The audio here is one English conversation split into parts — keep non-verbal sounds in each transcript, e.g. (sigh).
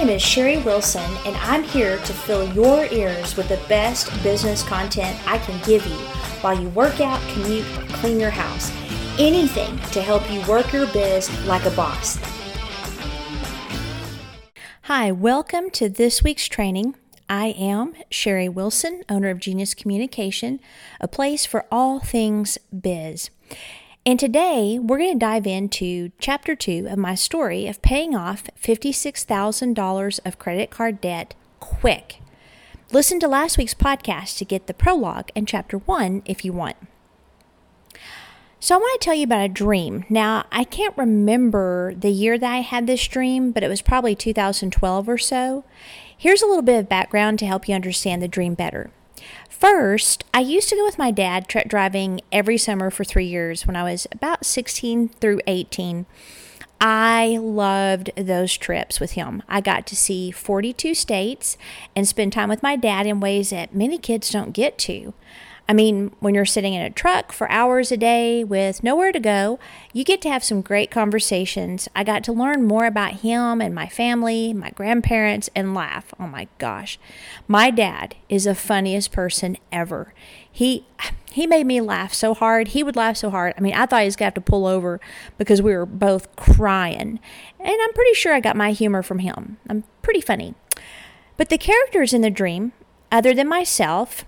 name is Sherry Wilson, and I'm here to fill your ears with the best business content I can give you while you work out, commute, clean your house. Anything to help you work your biz like a boss. Hi, welcome to this week's training. I am Sherry Wilson, owner of Genius Communication, a place for all things biz. And today we're going to dive into chapter two of my story of paying off $56,000 of credit card debt quick. Listen to last week's podcast to get the prologue and chapter one if you want. So, I want to tell you about a dream. Now, I can't remember the year that I had this dream, but it was probably 2012 or so. Here's a little bit of background to help you understand the dream better. First, I used to go with my dad truck driving every summer for three years when I was about 16 through 18. I loved those trips with him. I got to see 42 states and spend time with my dad in ways that many kids don't get to. I mean, when you're sitting in a truck for hours a day with nowhere to go, you get to have some great conversations. I got to learn more about him and my family, my grandparents, and laugh. Oh my gosh. My dad is the funniest person ever. He he made me laugh so hard. He would laugh so hard. I mean, I thought he was going to have to pull over because we were both crying. And I'm pretty sure I got my humor from him. I'm pretty funny. But the characters in the dream, other than myself,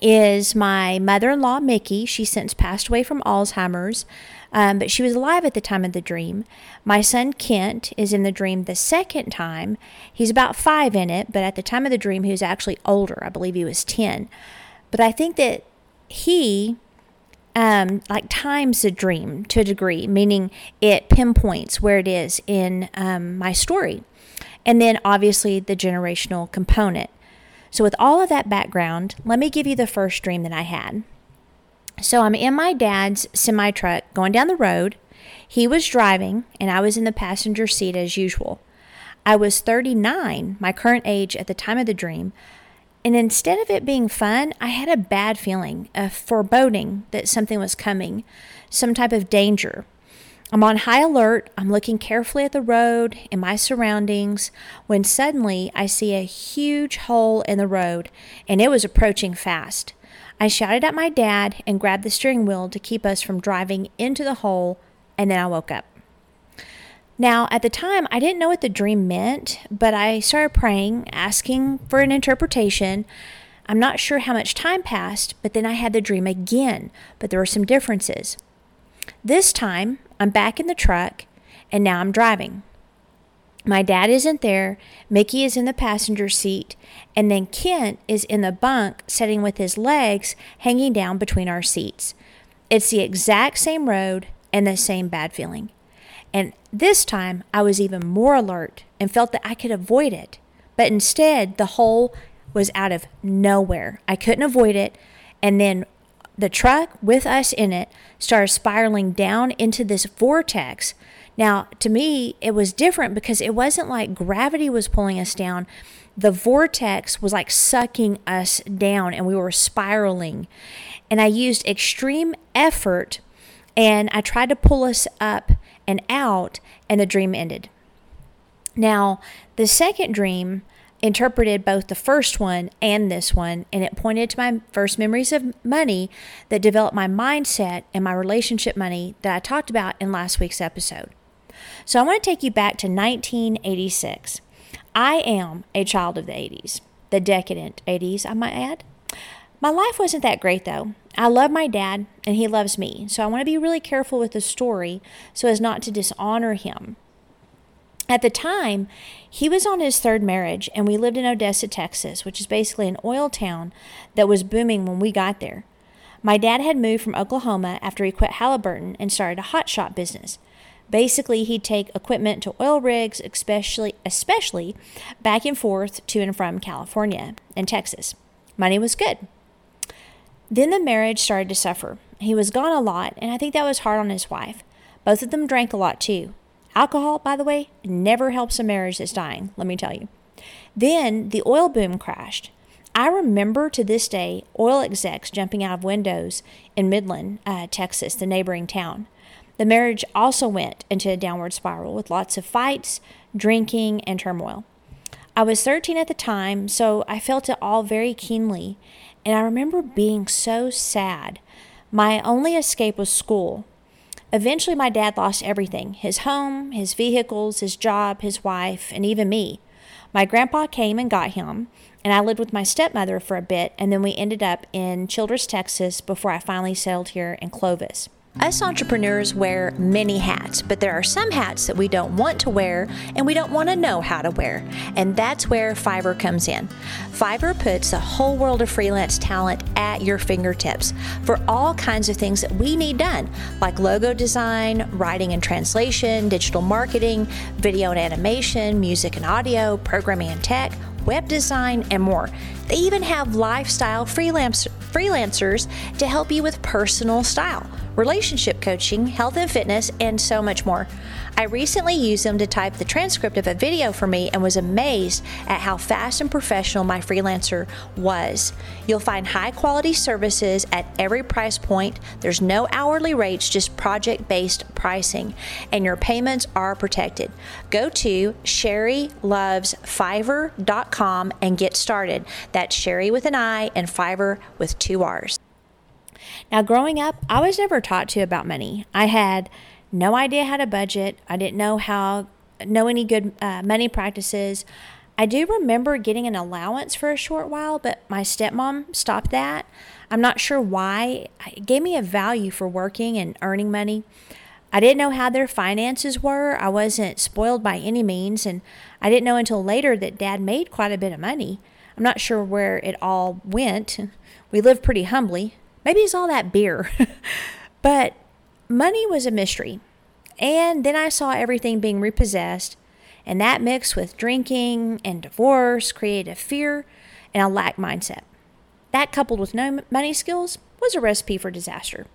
is my mother in law, Mickey. She since passed away from Alzheimer's, um, but she was alive at the time of the dream. My son Kent is in the dream the second time. He's about five in it, but at the time of the dream, he was actually older. I believe he was 10. But I think that he um, like times the dream to a degree, meaning it pinpoints where it is in um, my story. And then obviously the generational component. So, with all of that background, let me give you the first dream that I had. So, I'm in my dad's semi truck going down the road. He was driving, and I was in the passenger seat as usual. I was 39, my current age at the time of the dream. And instead of it being fun, I had a bad feeling, a foreboding that something was coming, some type of danger. I'm on high alert. I'm looking carefully at the road and my surroundings when suddenly I see a huge hole in the road and it was approaching fast. I shouted at my dad and grabbed the steering wheel to keep us from driving into the hole, and then I woke up. Now, at the time, I didn't know what the dream meant, but I started praying, asking for an interpretation. I'm not sure how much time passed, but then I had the dream again, but there were some differences. This time, I'm back in the truck, and now I'm driving. My dad isn't there, Mickey is in the passenger seat, and then Kent is in the bunk sitting with his legs hanging down between our seats. It's the exact same road and the same bad feeling. And this time I was even more alert and felt that I could avoid it. But instead, the hole was out of nowhere. I couldn't avoid it. And then the truck with us in it started spiraling down into this vortex. Now, to me, it was different because it wasn't like gravity was pulling us down. The vortex was like sucking us down and we were spiraling. And I used extreme effort and I tried to pull us up and out, and the dream ended. Now, the second dream interpreted both the first one and this one, and it pointed to my first memories of money that developed my mindset and my relationship money that I talked about in last week's episode. So I want to take you back to 1986. I am a child of the 80s, the decadent 80s, I might add. My life wasn't that great though. I love my dad and he loves me, so I want to be really careful with the story so as not to dishonor him. At the time, he was on his third marriage, and we lived in Odessa, Texas, which is basically an oil town that was booming when we got there. My dad had moved from Oklahoma after he quit Halliburton and started a hot shot business. Basically, he'd take equipment to oil rigs, especially especially back and forth to and from California and Texas. Money was good. Then the marriage started to suffer. He was gone a lot, and I think that was hard on his wife. Both of them drank a lot too. Alcohol, by the way, never helps a marriage that's dying, let me tell you. Then the oil boom crashed. I remember to this day oil execs jumping out of windows in Midland, uh, Texas, the neighboring town. The marriage also went into a downward spiral with lots of fights, drinking, and turmoil. I was 13 at the time, so I felt it all very keenly, and I remember being so sad. My only escape was school. Eventually, my dad lost everything his home, his vehicles, his job, his wife, and even me. My grandpa came and got him, and I lived with my stepmother for a bit, and then we ended up in Childress, Texas before I finally settled here in Clovis. Us entrepreneurs wear many hats, but there are some hats that we don't want to wear and we don't want to know how to wear. And that's where Fiverr comes in. Fiverr puts a whole world of freelance talent at your fingertips for all kinds of things that we need done, like logo design, writing and translation, digital marketing, video and animation, music and audio, programming and tech, web design, and more. They even have lifestyle freelance, freelancers to help you with personal style relationship coaching, health and fitness, and so much more. I recently used them to type the transcript of a video for me and was amazed at how fast and professional my freelancer was. You'll find high quality services at every price point. There's no hourly rates, just project based pricing, and your payments are protected. Go to SherryLovesFiverr.com and get started. That's Sherry with an I and Fiverr with two R's. Now, growing up, I was never taught to about money. I had no idea how to budget. I didn't know how know any good uh, money practices. I do remember getting an allowance for a short while, but my stepmom stopped that. I'm not sure why. It gave me a value for working and earning money. I didn't know how their finances were. I wasn't spoiled by any means, and I didn't know until later that dad made quite a bit of money. I'm not sure where it all went. We lived pretty humbly. Maybe it's all that beer. (laughs) but money was a mystery. And then I saw everything being repossessed, and that mixed with drinking and divorce created a fear and a lack mindset. That, coupled with no money skills, was a recipe for disaster.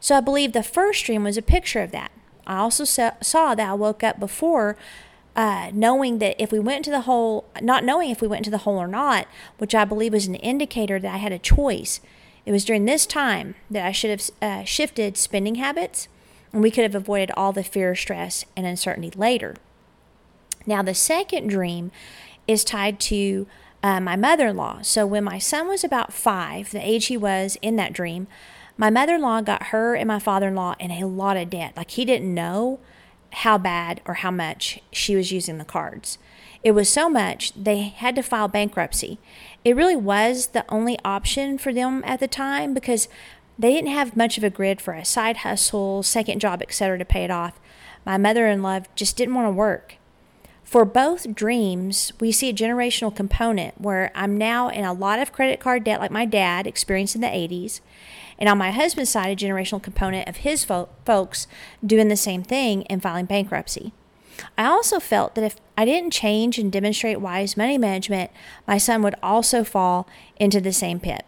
So I believe the first dream was a picture of that. I also saw that I woke up before uh, knowing that if we went into the hole, not knowing if we went into the hole or not, which I believe was an indicator that I had a choice. It was during this time that I should have uh, shifted spending habits, and we could have avoided all the fear, stress, and uncertainty later. Now, the second dream is tied to uh, my mother in law. So, when my son was about five, the age he was in that dream, my mother in law got her and my father in law in a lot of debt. Like, he didn't know how bad or how much she was using the cards. It was so much they had to file bankruptcy. It really was the only option for them at the time because they didn't have much of a grid for a side hustle, second job, etc. to pay it off. My mother in law just didn't want to work. For both dreams, we see a generational component where I'm now in a lot of credit card debt, like my dad experienced in the 80s. And on my husband's side, a generational component of his fo- folks doing the same thing and filing bankruptcy. I also felt that if I didn't change and demonstrate wise money management, my son would also fall into the same pit.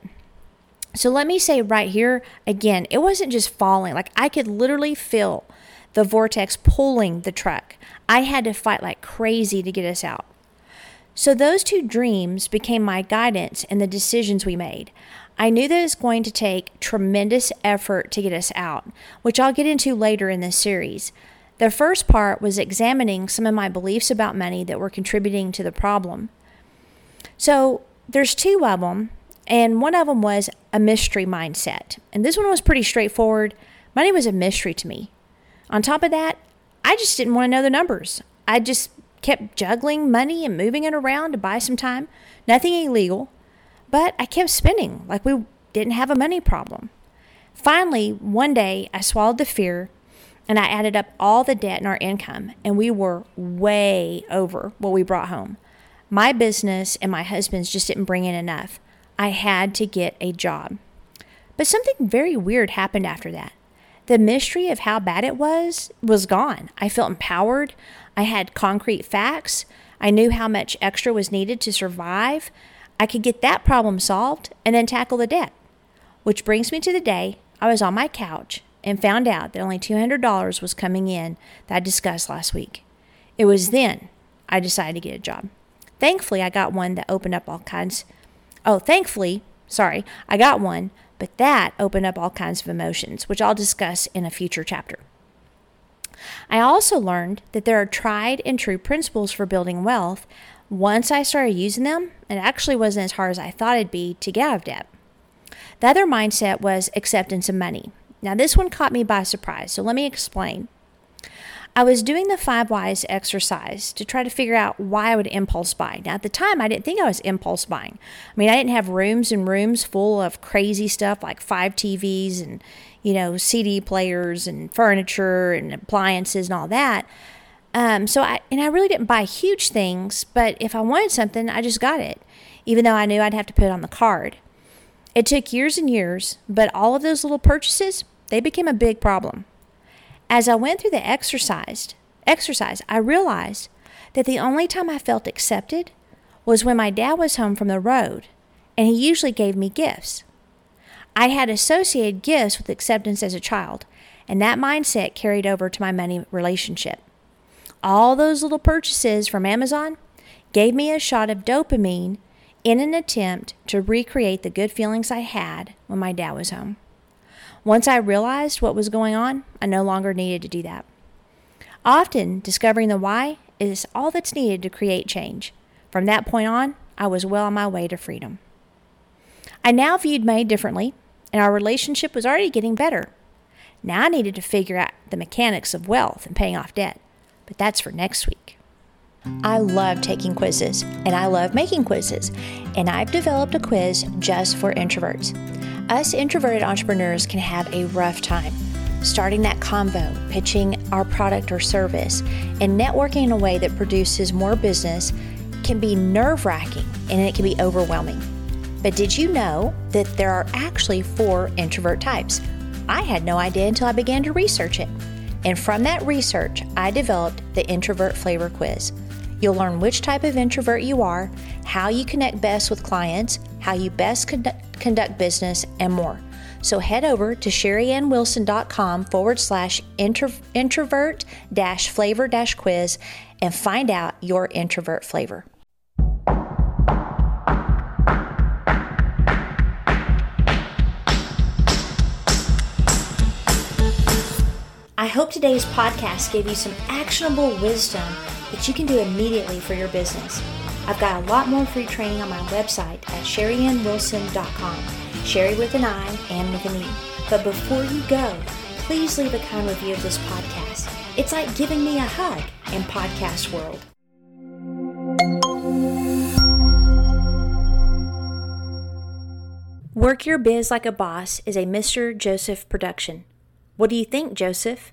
So let me say right here again, it wasn't just falling. Like I could literally feel the vortex pulling the truck. I had to fight like crazy to get us out. So those two dreams became my guidance in the decisions we made. I knew that it's going to take tremendous effort to get us out, which I'll get into later in this series. The first part was examining some of my beliefs about money that were contributing to the problem. So there's two of them, and one of them was a mystery mindset. And this one was pretty straightforward. Money was a mystery to me. On top of that, I just didn't want to know the numbers. I just kept juggling money and moving it around to buy some time. Nothing illegal, but I kept spending like we didn't have a money problem. Finally, one day I swallowed the fear and I added up all the debt and our income, and we were way over what we brought home. My business and my husband's just didn't bring in enough. I had to get a job. But something very weird happened after that. The mystery of how bad it was was gone. I felt empowered. I had concrete facts. I knew how much extra was needed to survive. I could get that problem solved and then tackle the debt. Which brings me to the day I was on my couch and found out that only $200 was coming in that I discussed last week. It was then I decided to get a job. Thankfully, I got one that opened up all kinds. Oh, thankfully, sorry, I got one, but that opened up all kinds of emotions, which I'll discuss in a future chapter. I also learned that there are tried and true principles for building wealth, Once I started using them, it actually wasn't as hard as I thought it'd be to get out of debt. The other mindset was acceptance of money. Now, this one caught me by surprise, so let me explain. I was doing the five whys exercise to try to figure out why I would impulse buy. Now, at the time, I didn't think I was impulse buying. I mean, I didn't have rooms and rooms full of crazy stuff like five TVs and, you know, CD players and furniture and appliances and all that. Um, so I and I really didn't buy huge things, but if I wanted something, I just got it, even though I knew I'd have to put it on the card. It took years and years, but all of those little purchases, they became a big problem. As I went through the exercise, exercise, I realized that the only time I felt accepted was when my dad was home from the road, and he usually gave me gifts. I had associated gifts with acceptance as a child, and that mindset carried over to my money relationship. All those little purchases from Amazon gave me a shot of dopamine in an attempt to recreate the good feelings I had when my dad was home. Once I realized what was going on, I no longer needed to do that. Often, discovering the why is all that's needed to create change. From that point on, I was well on my way to freedom. I now viewed May differently, and our relationship was already getting better. Now I needed to figure out the mechanics of wealth and paying off debt, but that's for next week. I love taking quizzes, and I love making quizzes, and I've developed a quiz just for introverts. Us introverted entrepreneurs can have a rough time starting that convo, pitching our product or service, and networking in a way that produces more business can be nerve wracking and it can be overwhelming. But did you know that there are actually four introvert types? I had no idea until I began to research it. And from that research, I developed the Introvert Flavor Quiz. You'll learn which type of introvert you are, how you connect best with clients, how you best conduct, conduct business, and more. So head over to sherryannwilson.com forward slash introvert dash flavor dash quiz and find out your introvert flavor. I hope today's podcast gave you some actionable wisdom that you can do immediately for your business. I've got a lot more free training on my website at sherryannwilson.com. Sherry with an I and with an E. But before you go, please leave a kind review of this podcast. It's like giving me a hug in podcast world. Work Your Biz Like a Boss is a Mr. Joseph production. What do you think, Joseph?